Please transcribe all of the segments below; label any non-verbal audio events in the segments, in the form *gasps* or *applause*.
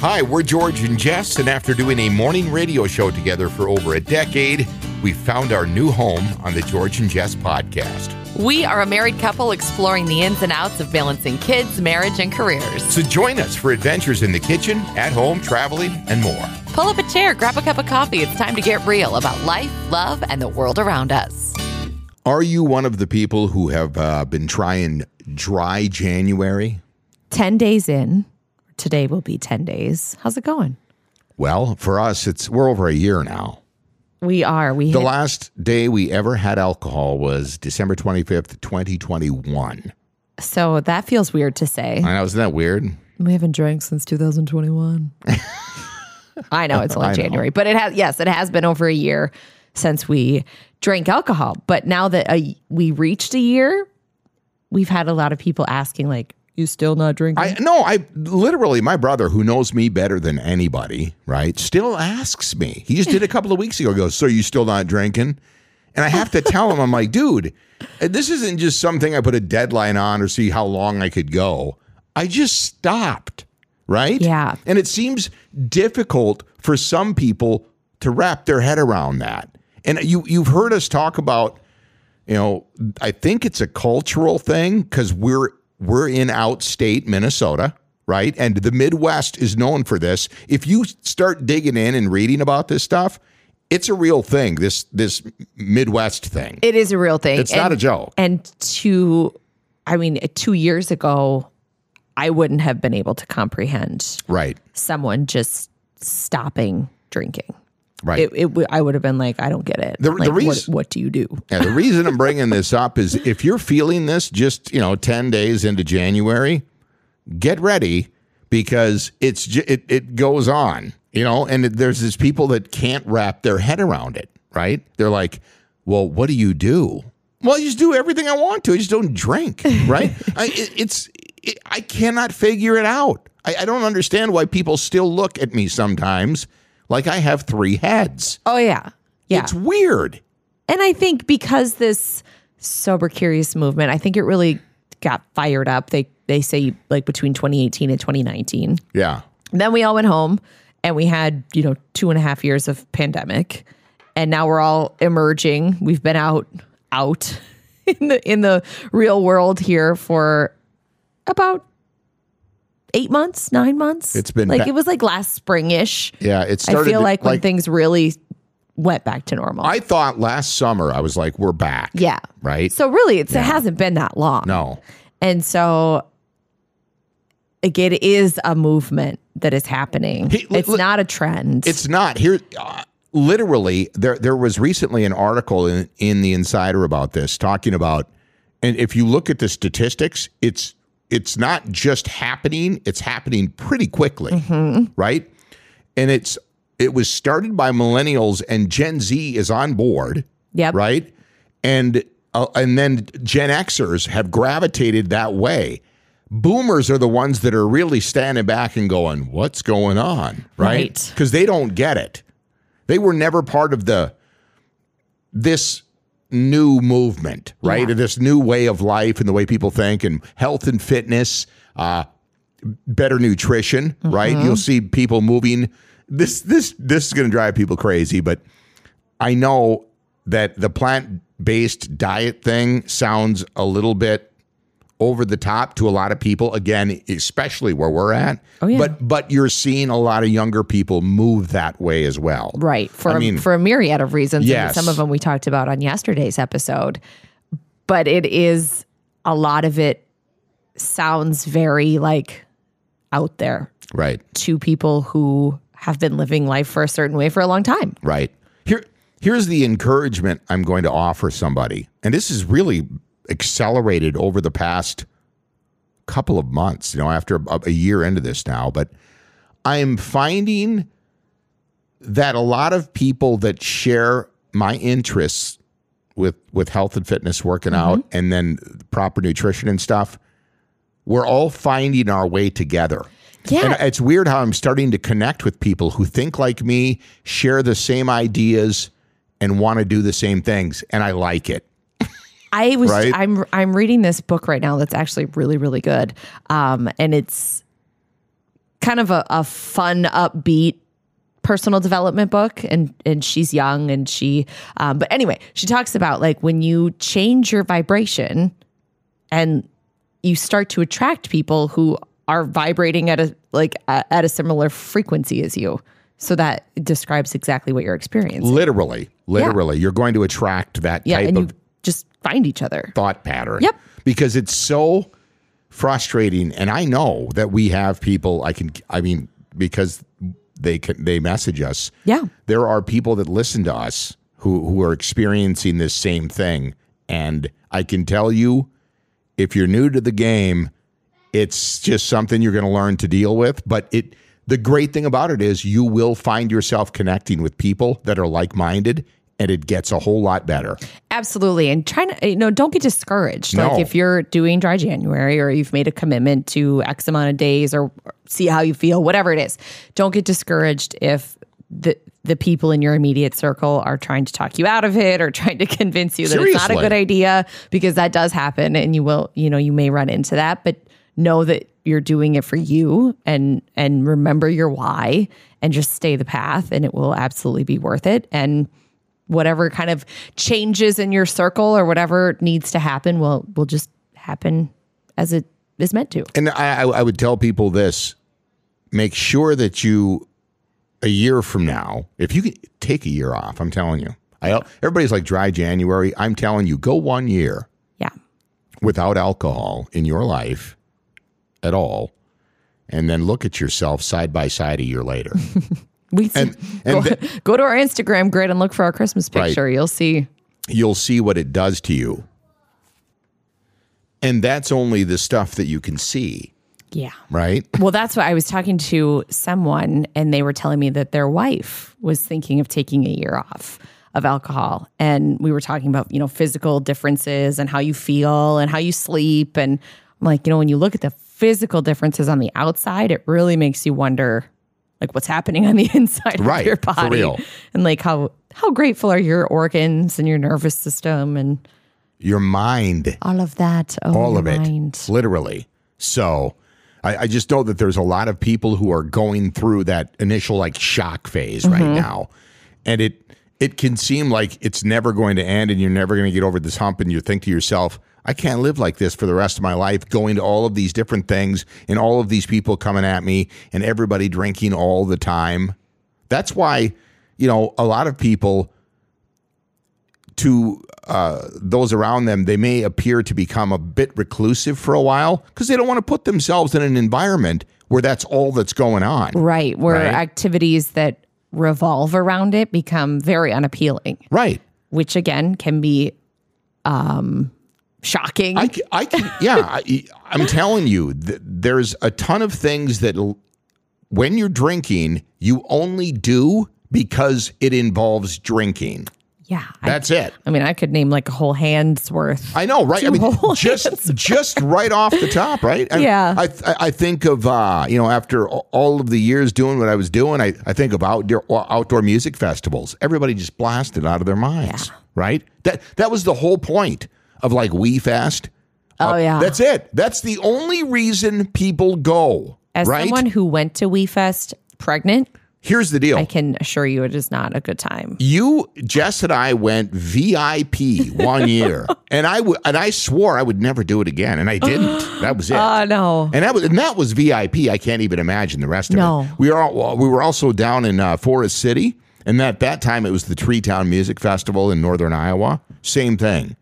Hi, we're George and Jess, and after doing a morning radio show together for over a decade, we found our new home on the George and Jess podcast. We are a married couple exploring the ins and outs of balancing kids, marriage, and careers. So join us for adventures in the kitchen, at home, traveling, and more. Pull up a chair, grab a cup of coffee. It's time to get real about life, love, and the world around us. Are you one of the people who have uh, been trying dry January? 10 days in. Today will be 10 days. How's it going? Well, for us, it's we're over a year now. We are. We The hit- last day we ever had alcohol was December 25th, 2021. so that feels weird to say. I know, isn't that weird? We haven't drank since 2021. I know it's *laughs* only I know. January, but it has yes, it has been over a year since we drank alcohol. But now that a, we reached a year, we've had a lot of people asking like, "You still not drinking?" I no, I literally my brother who knows me better than anybody, right? Still asks me. He just did a couple of weeks ago. Goes, so you still not drinking? And I have to tell him, I'm like, dude, this isn't just something I put a deadline on or see how long I could go. I just stopped, right? Yeah. And it seems difficult for some people to wrap their head around that. And you you've heard us talk about you know, I think it's a cultural thing because we're we're in outstate Minnesota, right? And the Midwest is known for this. If you start digging in and reading about this stuff, it's a real thing. This this Midwest thing. it is a real thing. It's not a joke. And two, I mean, two years ago, I wouldn't have been able to comprehend right. someone just stopping drinking. Right. It, it, w- I would have been like, I don't get it. The- the reason- what, what do you do? Yeah, the reason I'm bringing this up is if you're feeling this just, you know, 10 days into January, get ready because it's ju- it, it goes on, you know, and there's these people that can't wrap their head around it, right? They're like, well, what do you do? Well, I just do everything I want to. I just don't drink, right? *laughs* I, it, it's, it, I cannot figure it out. I, I don't understand why people still look at me sometimes like I have three heads. Oh, yeah. Yeah. It's weird. And I think because this sober curious movement, I think it really got fired up. They they say like between 2018 and 2019. Yeah. Then we all went home and we had, you know, two and a half years of pandemic. And now we're all emerging. We've been out out *laughs* in the in the real world here for about eight months, nine months. It's been like ba- it was like last springish. Yeah, it I feel to- like when things really went back to normal. I thought last summer I was like, we're back. yeah. Right? So really, it's, it hasn't been that long. no. And so, again, it is a movement that is happening. Hey, it's li- not a trend. It's not. Here uh, literally there there was recently an article in, in the Insider about this talking about and if you look at the statistics, it's it's not just happening, it's happening pretty quickly. Right? And it's it was started by millennials and Gen Z is on board. Yep. right? And uh, and then Gen Xers have gravitated that way. Boomers are the ones that are really standing back and going, "What's going on?" Right? Right. Because they don't get it. They were never part of the this new movement, right? Yeah. This new way of life and the way people think and health and fitness, uh, better nutrition, right? Mm-hmm. You'll see people moving. This this this is going to drive people crazy, but I know that the plant based diet thing sounds a little bit over the top to a lot of people. Again, especially where we're at. Oh, yeah. But but you're seeing a lot of younger people move that way as well. right for I mean- for a myriad of reasons. and Yes. some of them we talked about on yesterday's episode. But it is a lot of it sounds very like out there Right. to people who have been living life for a certain way for a long time. Right. Here here's the encouragement I'm going to offer somebody. And this is really accelerated over the past couple of months, you know, after a, a year into this now, but I'm finding that a lot of people that share my interests with with health and fitness, working mm-hmm. out, and then proper nutrition and stuff, we're all finding our way together. Yeah. And it's weird how I'm starting to connect with people who think like me, share the same ideas, and want to do the same things. And I like it. I was Right? I'm I'm reading this book right now that's actually really really good. Um and it's kind of a, a fun upbeat personal development book and and she's young and she um but anyway, she talks about like when you change your vibration and you start to attract people who are vibrating at a like a, at a similar frequency as you. So that describes exactly what you're experiencing. Literally, literally, you're going to attract that Yeah, type of just find each other. thought pattern. Yep. Because it's so frustrating, and I know that we have people. I can. I mean, because they can, they message us. Yeah. There are people that listen to us who who are experiencing this same thing, and I can tell you, if you're new to the game, it's just something you're going to learn to deal with. But it. The great thing about it is you will find yourself connecting with people that are like minded, and it gets a whole lot better. Absolutely. And trying to, you know, don't get discouraged. No. Like if you're doing dry January or you've made a commitment to X amount of days or see how you feel, whatever it is, don't get discouraged if the the people in your immediate circle are trying to talk you out of it or *laughs* trying to convince you that it's not a good idea because that does happen and you will, you know, you may run into that, but know that you're doing it for you and and remember your why and just stay the path and it will absolutely be worth it and whatever kind of changes in your circle or whatever needs to happen will will just happen as it is meant to. And I, I would tell people this: make sure that you, a year from now, if you can take a year off, I'm telling you, I everybody's like dry January. I'm telling you, go one year Yeah. without alcohol in your life at all, and then look at yourself side by side a year later. *laughs* We And- go, and the- go to our Instagram grid and look for our Christmas Right. picture. You'll see. You'll see what it does to you, and that's only the stuff that you can see, Yeah. right? Well, that's what I was talking to someone and they were telling me that their wife was thinking of taking a year off of alcohol. And we were talking about, you know, physical differences and how you feel and how you sleep. And I'm like, you know, when you look at the physical differences on the outside, it really makes you wonder like what's happening on the *laughs* inside Right, of your body. And like how how grateful are your organs and your nervous system and Your mind all of that. Oh, all of it, mind. literally. So I, I just know that there's a lot of people who are going through that initial like shock phase Mm-hmm. right now, and it it can seem like it's never going to end, and you're never going to get over this hump, and you think to yourself. I can't live like this for the rest of my life, going to all of these different things and all of these people coming at me and everybody drinking all the time. That's why, you know, a lot of people to uh, those around them, they may appear to become a bit reclusive for a while because they don't want to put themselves in an environment where that's all that's going on. Right. Where Right. activities that revolve around it become very unappealing, Right. which again can be um, shocking. I, I can, yeah, I, I'm telling you, th- there's a ton of things that l- when you're drinking, you only do because it involves drinking. yeah. I, That's it. I mean, I could name like a whole hand's worth. I know, right? I mean, *laughs* just just right off the top, right? I, Yeah. I I- I think of uh, you know after all of the years doing what I was doing, I, I think of outdoor outdoor music festivals. Everybody just blasted out of their minds, right? That that was the whole point of like We Fest. Oh, yeah. That's it. That's the only reason people go. As right? someone who went to WeFest pregnant, Here's the deal. I can assure you it is not a good time. You, Jess, and I went VIP *laughs* one year, and I w- and I swore I would never do it again, and I *gasps* didn't. that was it. Oh, no. and that was and that was VIP. I can't even imagine the rest of No. it. We are all, we were also down in uh, Forest City, and at that time it was the Tree Town Music Festival in northern Iowa. Same thing.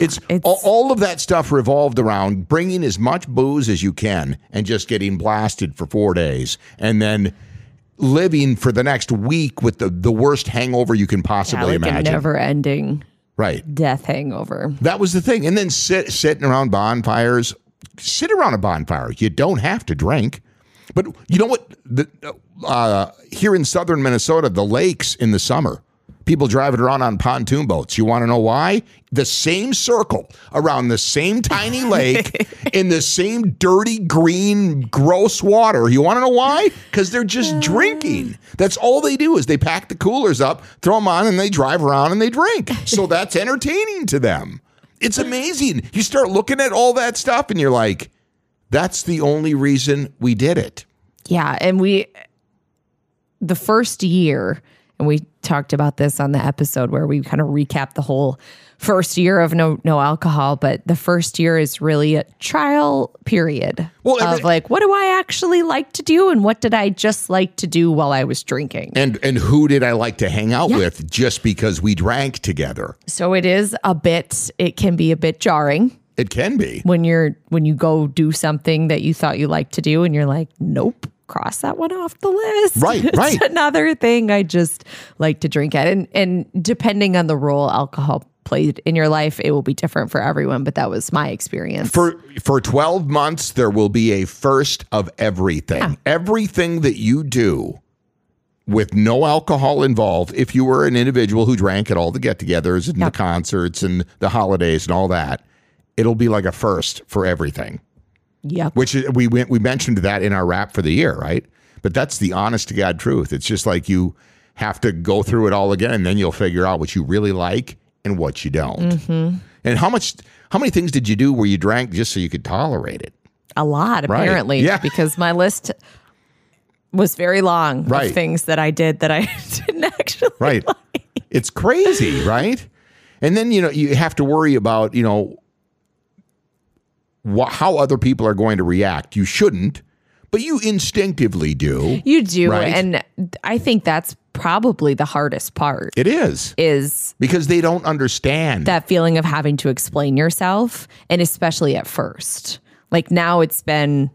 It's, it's- all, of that stuff revolved around bringing as much booze as you can and just getting blasted for four days, and then living for the next week with the, the worst hangover you can Yeah, possibly like a imagine. never ending right. death hangover. That was the thing. And then sit sitting around bonfires. Sit around a bonfire. You don't have to drink. But you know what? The, uh, here in southern Minnesota, the lakes in the summer, people driving around on pontoon boats. You want to know why? The same circle around the same tiny *laughs* lake in the same dirty, green, gross water. You want to know why? Because they're just uh. drinking. That's all they do is they pack the coolers up, throw them on, and they drive around and they drink. *laughs* So that's entertaining to them. It's amazing. You start looking at all that stuff and you're like, that's the only reason we did it. Yeah, and we the first year, and we talked about this on the episode where we kind of recap the whole first year of no no alcohol, but the first year is really a trial period Well, of every- like what do I actually like to do and what did I just like to do while I was drinking. And and who did I like to hang out with just because we drank together? So it is a bit it can be a bit jarring It can be. when you're when you go do something that you thought you liked to do and you're like nope cross that one off the list Right, *laughs* It's right. another thing i just like to drink at and and depending on the role alcohol played in your life it will be different for everyone but that was my experience For for 12 months there will be a first of everything. Everything that you do with no alcohol involved, if you were an individual who drank at all the get-togethers and the concerts and the holidays and all that, it'll be like a first for everything. Yep Which is, we went, we mentioned that in our wrap for the year, right? But that's the honest to God truth. It's just like you have to go through it all again, and then you'll figure out what you really like and what you don't. Mm-hmm. And how much, how many things did you do where you drank just so you could tolerate it? a lot Right. apparently Yeah. because my list was very long Right. of things that i did that i *laughs* didn't actually Right. It's crazy, right? And then you know you have to worry about you know wha- how other people are going to react. You shouldn't, but you instinctively do. you do Right. and i think that's probably the hardest part It is is because they don't understand. that feeling of having to explain yourself and especially at first like now it's been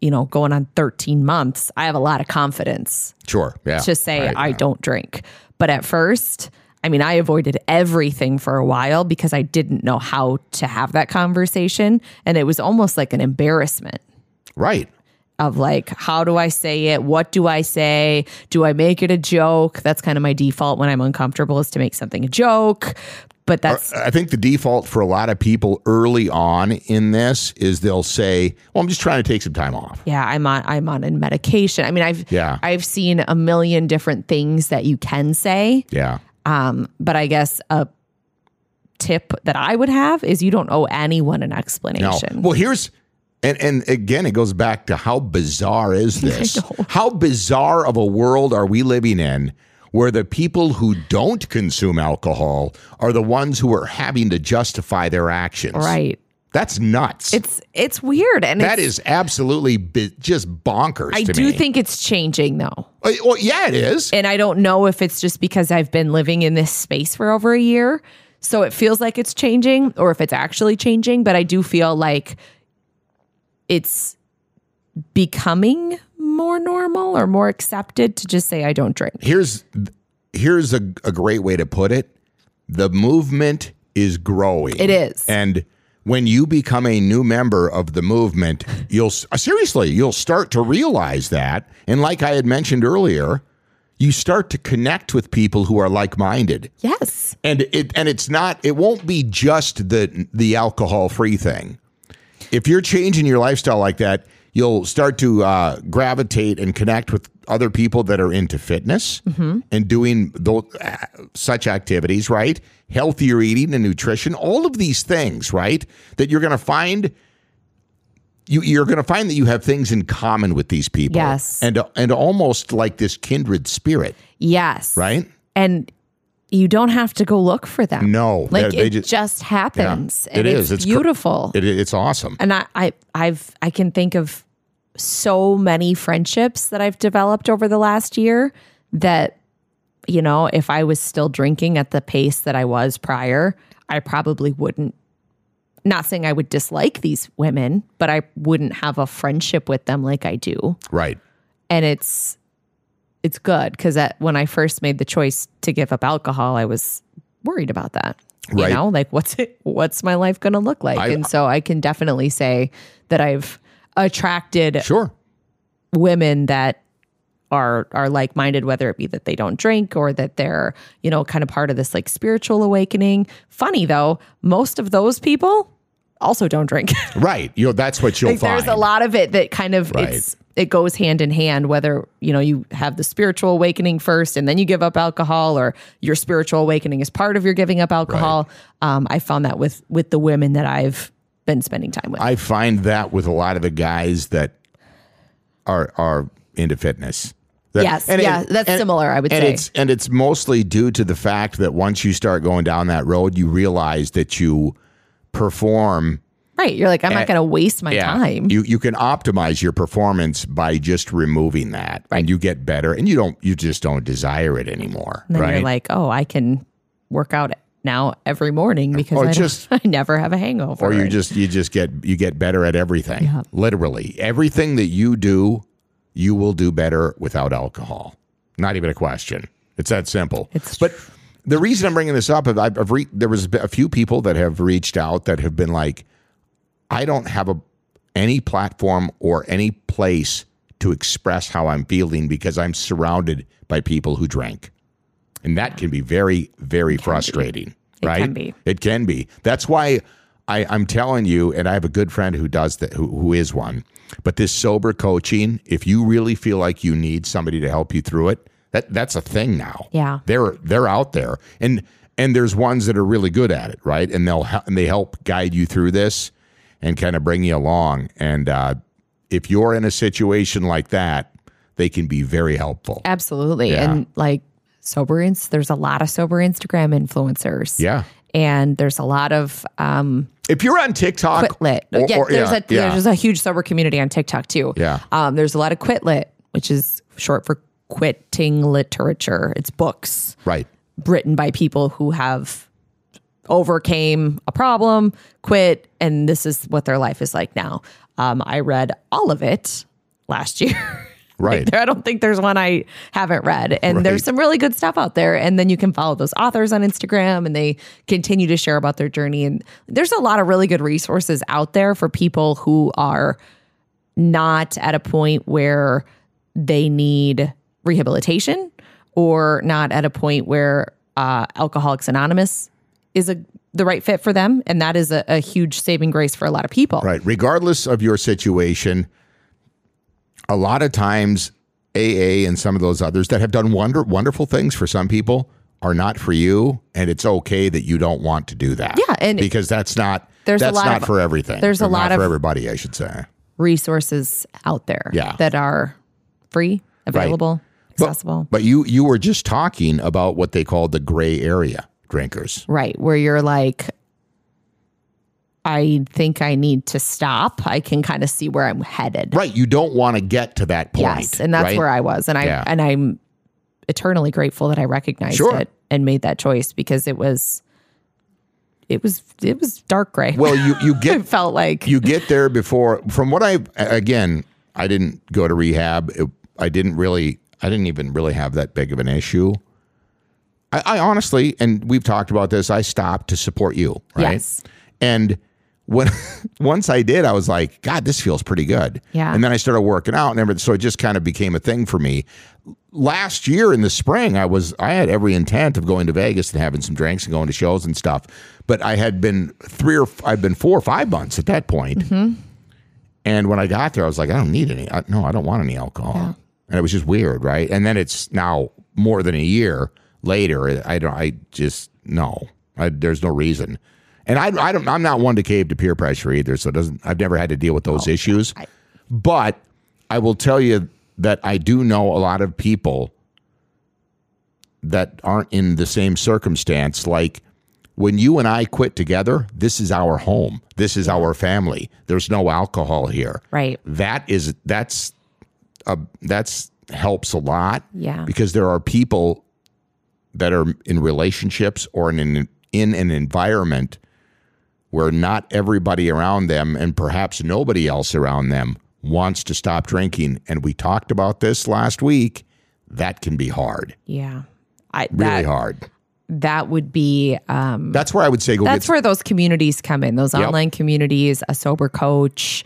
you know going on 13 months i have a lot of confidence sure, yeah. to say Right. i don't drink but at first i mean i avoided everything for a while because i didn't know how to have that conversation and it was almost like an embarrassment right. of like how do i say it what do i say do i make it a joke that's kind of my default when i'm uncomfortable is to make something a joke but that's I think the default for a lot of people early on in this is they'll say, "Well, I'm just trying to take some time off." yeah i'm on i'm on a medication i mean i've Yeah. i've seen a million different things that you can say Yeah. Um but i guess a tip that i would have is you don't owe anyone an No. explanation Well, here's and and again, it goes back to how bizarre is *laughs* this? How bizarre of a world are we living in? Where the people who don't consume alcohol are the ones who are having to justify their actions. right That's nuts. it's it's weird and that is absolutely bi- just bonkers i do me. think it's changing though Uh, well, yeah, it is. And I don't know if it's just because I've been living in this space for over a year. So it feels like it's changing or if it's actually changing. But I do feel like it's becoming more normal or more accepted to just say, I don't drink. here's here's a, a great way to put it the movement is growing It is. and when you become a new member of the movement you'll uh, seriously you'll start to realize that. And like i had mentioned earlier you start to connect with people who are like-minded. Yes. and it and it's not it won't be just the the alcohol free thing. If you're changing your lifestyle like that you'll start to uh, gravitate and connect with other people that are into fitness and doing those, uh, such activities right? Healthier eating and nutrition all of these things right? That you're going to find you, you're going to find that you have things in common with these people. Yes. and and almost like this kindred spirit. Yes. right? And you don't have to go look for them. No, Like they- they it just- just, happens. Yeah, it it's is. It's cr- beautiful. it, it's awesome and I, I I've I can think of so many friendships that I've developed over the last year that you know if I was still drinking at the pace that I was prior I probably wouldn't not saying I would dislike these women but I wouldn't have a friendship with them like I do right and it's it's good because when I first made the choice to give up alcohol I was worried about that Right. you know like what's it what's my life going to look like I- and so i can definitely say that i've attracted Sure. women that are are like minded, whether it be that they don't drink or that they're you know kind of part of this like spiritual awakening. Funny though, most of those people also don't drink. *laughs* Right. You know, that's what you'll like find. there's a lot of it that kind of Right. it's it goes hand in hand whether you know you have the spiritual awakening first and then you give up alcohol or your spiritual awakening is part of your giving up alcohol um, i found that with with the women that i've been spending time with I find that with a lot of the guys that are are into fitness. That- Yes, yeah, that's similar, I would and say. It's, and it's mostly due to the fact that once you start going down that road, you realize that you perform. right you're like i'm not going to waste my time You you can optimize your performance by just removing that, and you get better, and you don't you just don't desire it anymore, and then right? you're like oh i can work out now every morning because Or I, just- *laughs* I never have a hangover or you just you just get you get better at everything. Literally, everything that you do, you will do better without alcohol. Not even a question. It's that simple. It's but the reason I'm bringing this up I've, I've re- there was a few people that have reached out that have been like, I don't have a any platform or any place to express how I'm feeling because I'm surrounded by people who drank, And that can be very, very frustrating. It right? can be. It can be. That's why I, I'm telling you, and I have a good friend who does that, who, who is one. But this sober coaching, if you really feel like you need somebody to help you through it, that that's a thing now. Yeah. they're they're out there, and and there's ones that are really good at it, right? And they'll and they help guide you through this and kind of bring you along. And uh, if you're in a situation like that, they can be very helpful. absolutely Yeah. and like sober ins there's a lot of sober instagram influencers Yeah. and there's a lot of um If you're on TikTok, quit lit. or- yeah, or- there's yeah, a yeah. there's a huge sober community on TikTok too. Yeah. Um, there's a lot of quit lit, which is short for quitting literature. It's books right. written by people who have overcame a problem, quit, and this is what their life is like now. Um, I read all of it last year. *laughs* Right. I don't think there's one I haven't read. And Right. there's some really good stuff out there. And then you can follow those authors on Instagram and they continue to share about their journey. And there's a lot of really good resources out there for people who are not at a point where they need rehabilitation or not at a point where uh, Alcoholics Anonymous is a the right fit for them. And that is a, a huge saving grace for a lot of people. Right. Regardless of your situation, a lot of times AA and some of those others that have done wonder wonderful things for some people are not for you, and it's okay that you don't want to do that. Yeah, and because that's not there's a that's lot not of- for everything. there's a lot for everybody, I should say. Resources out there Yeah. that are free, available, But- accessible. But you you were just talking about what they call the gray area drinkers. Right. Where you're like, I think I need to stop. I can kind of see where I'm headed. Right. You don't want to get to that point. Yes. And that's right? where I was. And I Yeah. and I'm eternally grateful that I recognized Sure. it and made that choice because it was it was it was dark gray. Well, you you *laughs* get it felt like you get there before from what i again i didn't go to rehab It- i didn't really i didn't even really have that big of an issue. I, I honestly and we've talked about this i stopped to support you right? Yes. and when *laughs* once i did i was like god this feels pretty good. Yeah. and then i started working out and everything so it just kind of became a thing for me. Last year in the spring i was i had every intent of going to vegas and having some drinks and going to shows and stuff but i had been three or i've been four or five months at that point. point and when i got there i was like i don't need any I, no i don't want any alcohol and it was just weird right and then it's now more than a year later i don't i just no I, there's no reason and I, I don't i'm not one to cave to peer pressure either so it doesn't i've never had to deal with those oh, issues but I will tell you that I do know a lot of people that aren't in the same circumstance. Like when you and I quit together, this is our home. This is our family. There's no alcohol here. Right. That is that's a that's helps a lot. Yeah. Because there are people that are in relationships or in an, in an environment where not everybody around them and perhaps nobody else around them wants to stop drinking. And we talked about this last week. That can be hard, Yeah. I really that, hard. that would be um That's where I would say go that's where those communities come in, those Yep. online communities, a sober coach.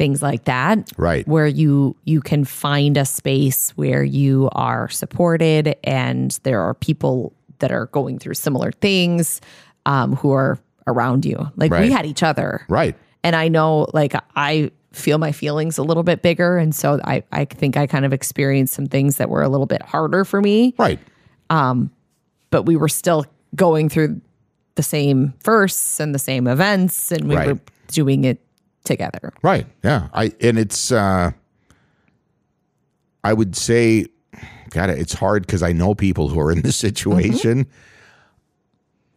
Things like that. Right. Where you you can find a space where you are supported and there are people that are going through similar things um, who are around you. Like Right. we had each other. Right. And I know like I feel my feelings a little bit bigger. And so I, I think I kind of experienced some things that were a little bit harder for me, Right. um but we were still going through the same firsts and the same events and we Right. were doing it together. Right. Yeah. I and it's uh I would say God, it's hard because I know people who are in this *laughs* situation.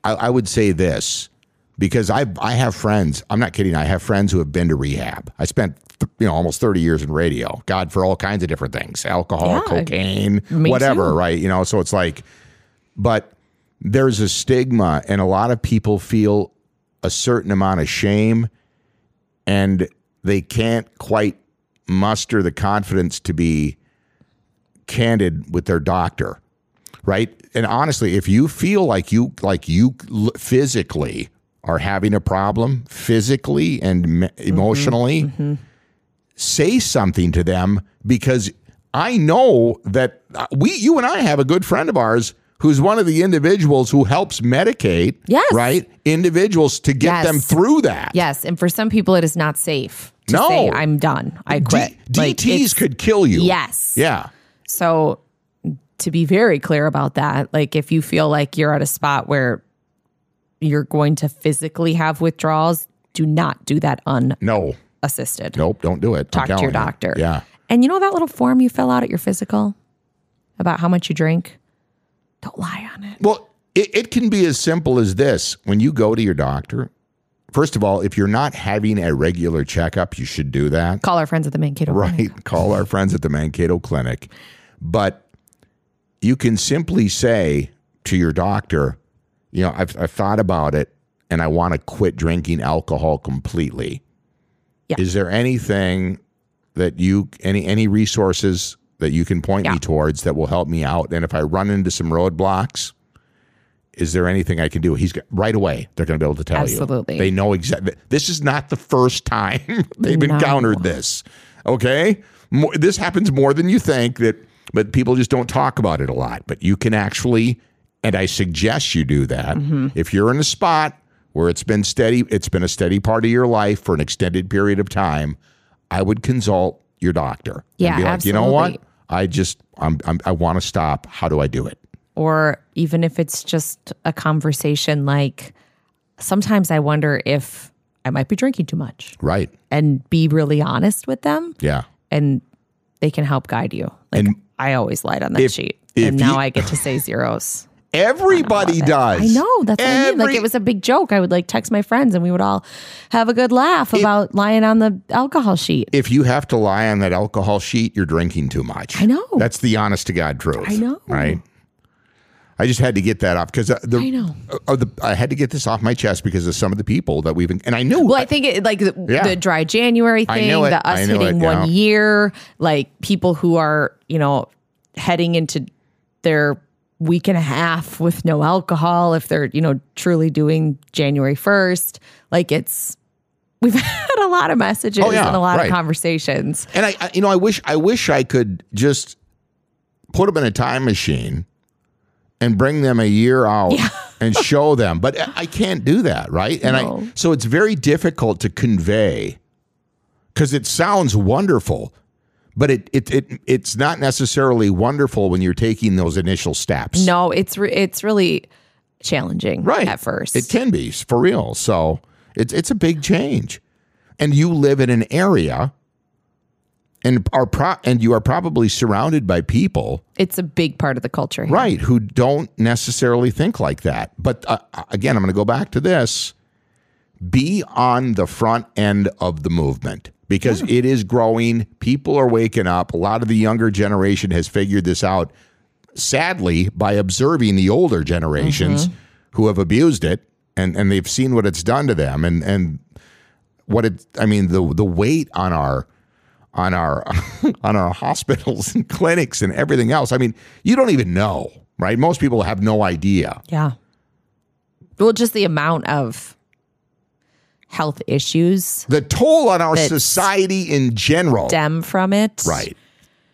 I, I would say this because I I have friends. I'm not kidding. I have friends who have been to rehab. I spent th- you know almost 30 years in radio. God for all kinds of different things, alcohol, Yeah. cocaine, whatever. too. Right. You know. So it's like, but there's a stigma, and a lot of people feel a certain amount of shame and they can't quite muster the confidence to be candid with their doctor right? And honestly if you feel like you like you physically are having a problem physically and me- emotionally say something to them because i know that uh, we you and i have a good friend of ours who's one of the individuals who helps medicate Yes. right individuals to get Yes. them through that Yes, and for some people, it is not safe to No. say I'm done. I quit. D- Like, DTs could kill you. Yes. Yeah. So to be very clear about that, like if you feel like you're at a spot where you're going to physically have withdrawals, do not do that un No. assisted. Nope. Don't do it. Talk to your telling you. doctor. Yeah. And you know that little form you fill out at your physical about how much you drink? Don't lie on it. Well, it, it can be as simple as this. When you go to your doctor, first of all, if you're not having a regular checkup, you should do that. Call our friends at the Mankato Clinic. Right. *laughs* Call our friends at the Mankato Clinic. But you can simply say to your doctor, you know, I've, I've thought about it and I want to quit drinking alcohol completely. Yeah. Is there anything that you, any, any resources that you can point me towards that will help me out? And if I run into some roadblocks, is there anything I can do? He's got, right away. They're going to be able to tell you. Absolutely. They know exactly. This is not the first time *laughs* they've No. encountered this. Okay, more, this happens more than you think. That, but people just don't talk about it a lot. But you can actually, and I suggest you do that Mm-hmm. if you're in a spot where it's been steady, it's been a steady part of your life for an extended period of time. I would consult your doctor. Yeah, and be like, you know what? I just, I'm, I'm I want to stop. How do I do it? or even if it's just a conversation like sometimes I wonder if I might be drinking too much Right. and be really honest with them Yeah. and they can help guide you. Like And I always lied on that if- sheet. if And now you- I get to say zeros. Everybody does. I know. That's what I mean. Like it was a big joke. I would like text my friends and we would all have a good laugh about lying on the alcohol sheet. if you have to lie on that alcohol sheet, you're drinking too much. I know. That's the honest to God truth. I know. Right. I just had to get that off because the I know. uh, the I had to get this off my chest because of some of the people that we've been, and I knew. Well, I think it, like the, Yeah. the dry January I thing, it. the us I hitting it, one yeah. year, like people who are, you know, heading into their week and a half with no alcohol, if they're, you know, truly doing January 1st, like it's, we've *laughs* had a lot of messages Oh, yeah, and a lot right. of conversations. and I, I, you know, I wish I wish I could just put them in a time machine and bring them a year out *laughs* and show them, but I- I can't do that, right? And No. I so it's very difficult to convey because it sounds wonderful. But it, it it it's not necessarily wonderful when you're taking those initial steps. No, it's, re- it's really challenging right at first. It can be for real. So it's it's a big change, and you live in an area, and are pro- and you are probably surrounded by people, it's a big part of the culture. here. right, who don't necessarily think like that. But uh, again, I'm going to go back to this: be on the front end of the movement. Because it is growing, people are waking up. A lot of the younger generation has figured this out sadly by observing the older generations mm-hmm. who have abused it and and they've seen what it's done to them and and what it I mean the the weight on our on our *laughs* on our hospitals and clinics and everything else. I mean, you don't even know, right? Most people have no idea. Yeah. Well, just the amount of health issues The toll on our society in general. stem from it. Right.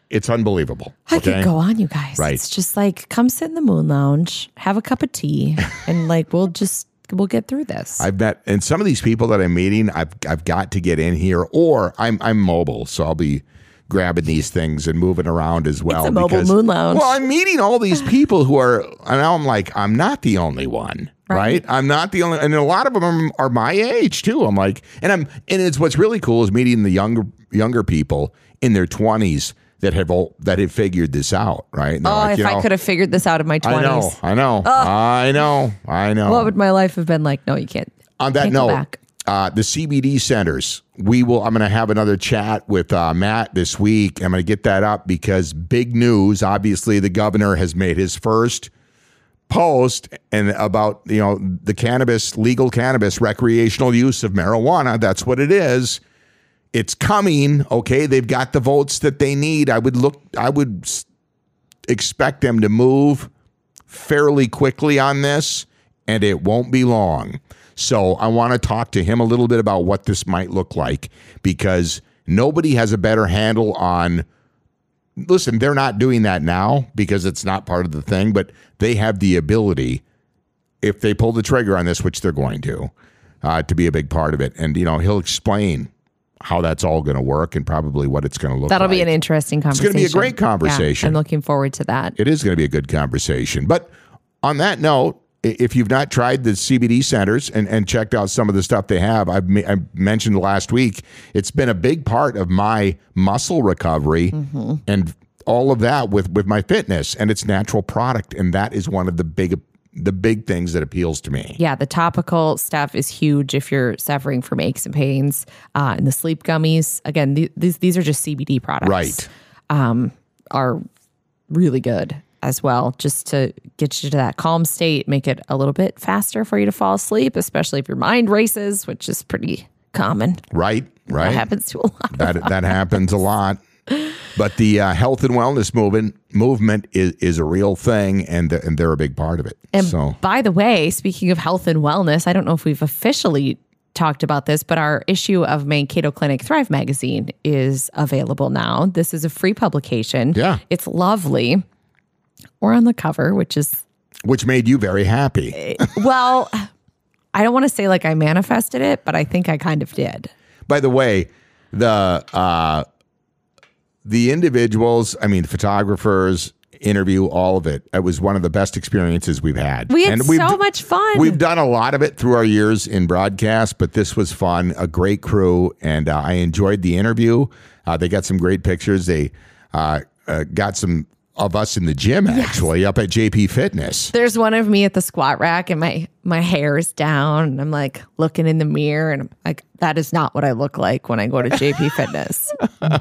It's unbelievable. I okay? could go on, you guys. Right. It's just like come sit in the moon lounge, have a cup of tea, *laughs* and like we'll just we'll get through this. I've met and some of these people that I'm meeting, I've I've got to get in here, or I'm I'm mobile, so I'll be grabbing these things and moving around as well. a mobile moon lounge. Well, I'm meeting all these *sighs* people who are, and now I'm like, I'm not the only one, right? I'm not the only, and a lot of them are my age too. I'm like, and I'm, and it's what's really cool is meeting the younger younger people in their 20s that have all that have figured this out, right? And they're oh, like, if you I could have figured this out in my 20s. I know, I know, oh. I know, I know. what would my life have been like? No, you can't. On that can't note, back. Uh, the CBD centers, we will. I'm going to have another chat with uh, Matt this week. I'm going to get that up because big news. Obviously, the governor has made his first post and about you know the cannabis, legal cannabis, recreational use of marijuana. That's what it is. It's coming. Okay, they've got the votes that they need. I would look. I would expect them to move fairly quickly on this, and it won't be long. So I want to talk to him a little bit about what this might look like because nobody has a better handle on. Listen, they're not doing that now because it's not part of the thing, but they have the ability, if they pull the trigger on this, which they're going to, uh, to be a big part of it. And, you know, he'll explain how that's all going to work and probably what it's going to look like. That'll like. be an interesting conversation. It's gonna be a great Yeah, conversation. I'm looking forward to that. it is going to be a good conversation. But on that note, if you've not tried the CBD centers and, and checked out some of the stuff they have, I've I mentioned last week, it's been a big part of my muscle recovery Mm-hmm. and all of that with with my fitness and it's natural product and that is one of the big the big things that appeals to me. Yeah, the topical stuff is huge if you're suffering from aches and pains. Uh, and the sleep gummies, again, th- these these are just CBD products, Right. Are really good as well, just to get you to that calm state, make it a little bit faster for you to fall asleep, especially if your mind races, which is pretty common. Right? Right. That happens to a lot. that that happens a lot. But the uh, health and wellness movement movement is, is a real thing, and they're, and they're a big part of it. And so by the way, speaking of health and wellness, I don't know if we've officially talked about this, but our issue of Mankato Clinic Thrive magazine is available now. This is a free publication. Yeah. It's lovely. We're on the cover, which is, which made you very happy. well, I don't want to say like I manifested it, but I think I kind of did. By the way, the uh, the individuals, I mean, photographers, interview, all of it. It was one of the best experiences we've had. We had we've so much fun. We've done a lot of it through our years in broadcast, but this was fun. A great crew, and uh, I enjoyed the interview. Uh, they got some great pictures. They uh, uh, got some of us in the gym actually up at JP Fitness. There's one of me at the squat rack and my my hair is down and I'm like looking in the mirror and I'm like that is not what I look like when I go to JP *laughs* Fitness.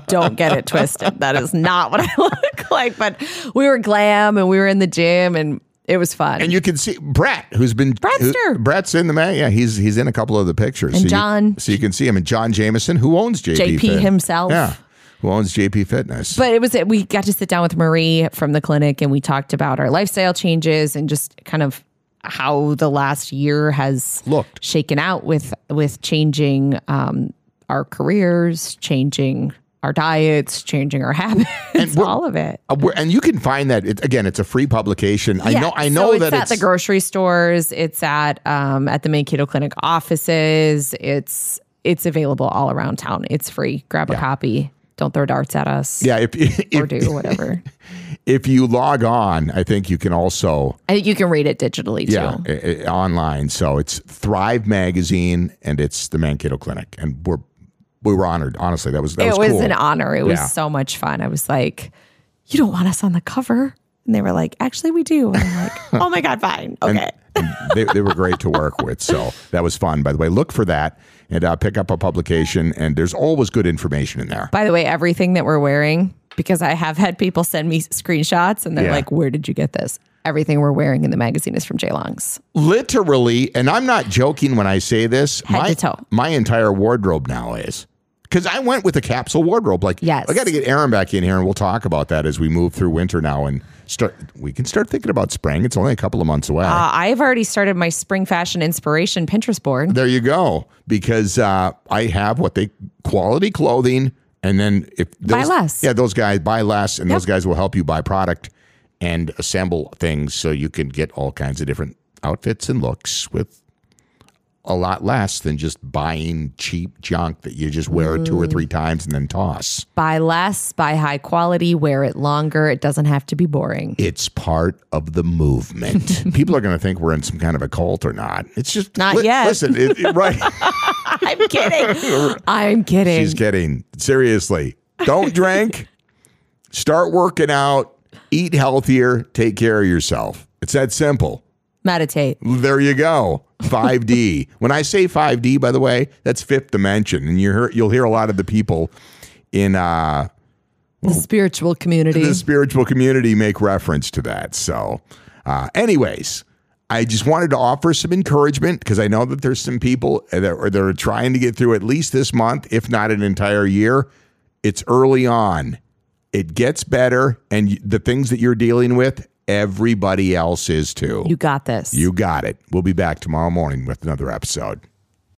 Don't get it twisted. That is not what I *laughs* look like. But we were glam and we were in the gym and it was fun. And you can see Brett, who's been Brettster. who- Brett's in the man. Yeah, he's he's in a couple of the pictures. And so John. you, so you can see him. And John Jameson, who owns JP, JP himself. Yeah, who owns JP Fitness. but it was we got to sit down with Marie from the clinic and we talked about our lifestyle changes and just kind of how the last year has Looked. shaken out with with changing um, our careers, changing our diets, changing our *laughs* habits, we're- all of it. Uh, and you can find that it, again. It's a free publication. I know. I so know it's that at it's the grocery stores. It's at um, at the Mankato Clinic offices. It's it's available all around town. It's free. Grab a copy. Don't throw darts at us. yeah. If Or do whatever. *laughs* if you log on, I think you can also I think you can read it digitally too. yeah i- i- online. So it's Thrive Magazine and it's the Mankato Clinic, and we're we were honored. Honestly, that was that it was, was cool. an honor. It was Yeah. so much fun. I was like, "You don't want us on the cover," and they were like, "Actually, we do." And I'm like, *laughs* "Oh my god, fine, okay." and they, they were great to work with. So that was fun. By the way, look for that and uh, pick up a publication. And there's always good information in there. By the way, everything that we're wearing, because I have had people send me screenshots, and they're Yeah. like, "Where did you get this?" Everything we're wearing in the magazine is from J Longs. Literally, and I'm not joking when I say this. Head my, to toe. my entire wardrobe now is Because I went with a capsule wardrobe. Like, Yes. I got to get Aaron back in here, and we'll talk about that as we move through winter now and start. We can start thinking about spring. It's only a couple of months away. Uh, I've already started my spring fashion inspiration Pinterest board. There you go. Because uh, I have what they quality clothing, and then if Buy those, less. yeah, those guys buy less, and those guys will help you buy product and assemble things so you can get all kinds of different outfits and looks with a lot less than just buying cheap junk that you just wear two or three Mm. times and then toss. Buy less, buy high quality, wear it longer. It doesn't have to be boring. It's part of the movement. *laughs* People are going to think we're in some kind of a cult or not. It's just Not yet. Listen, it, it- right. *laughs* I'm kidding. I'm kidding. She's kidding. Seriously. Don't drink. Start working out. Eat healthier. Take care of yourself. It's that simple. Meditate. There you go. 5D. when I say 5D, by the way, that's fifth dimension. And you hear, you'll hear a lot of the people in uh, The spiritual community. the spiritual community make reference to that. So, uh, anyways, I just wanted to offer some encouragement because I know that there's some people that are, that are trying to get through at least this month, if not an entire year. It's early on. It gets better, and the things that you're dealing with, everybody else is too. you got this. you got it. We'll be back tomorrow morning with another episode.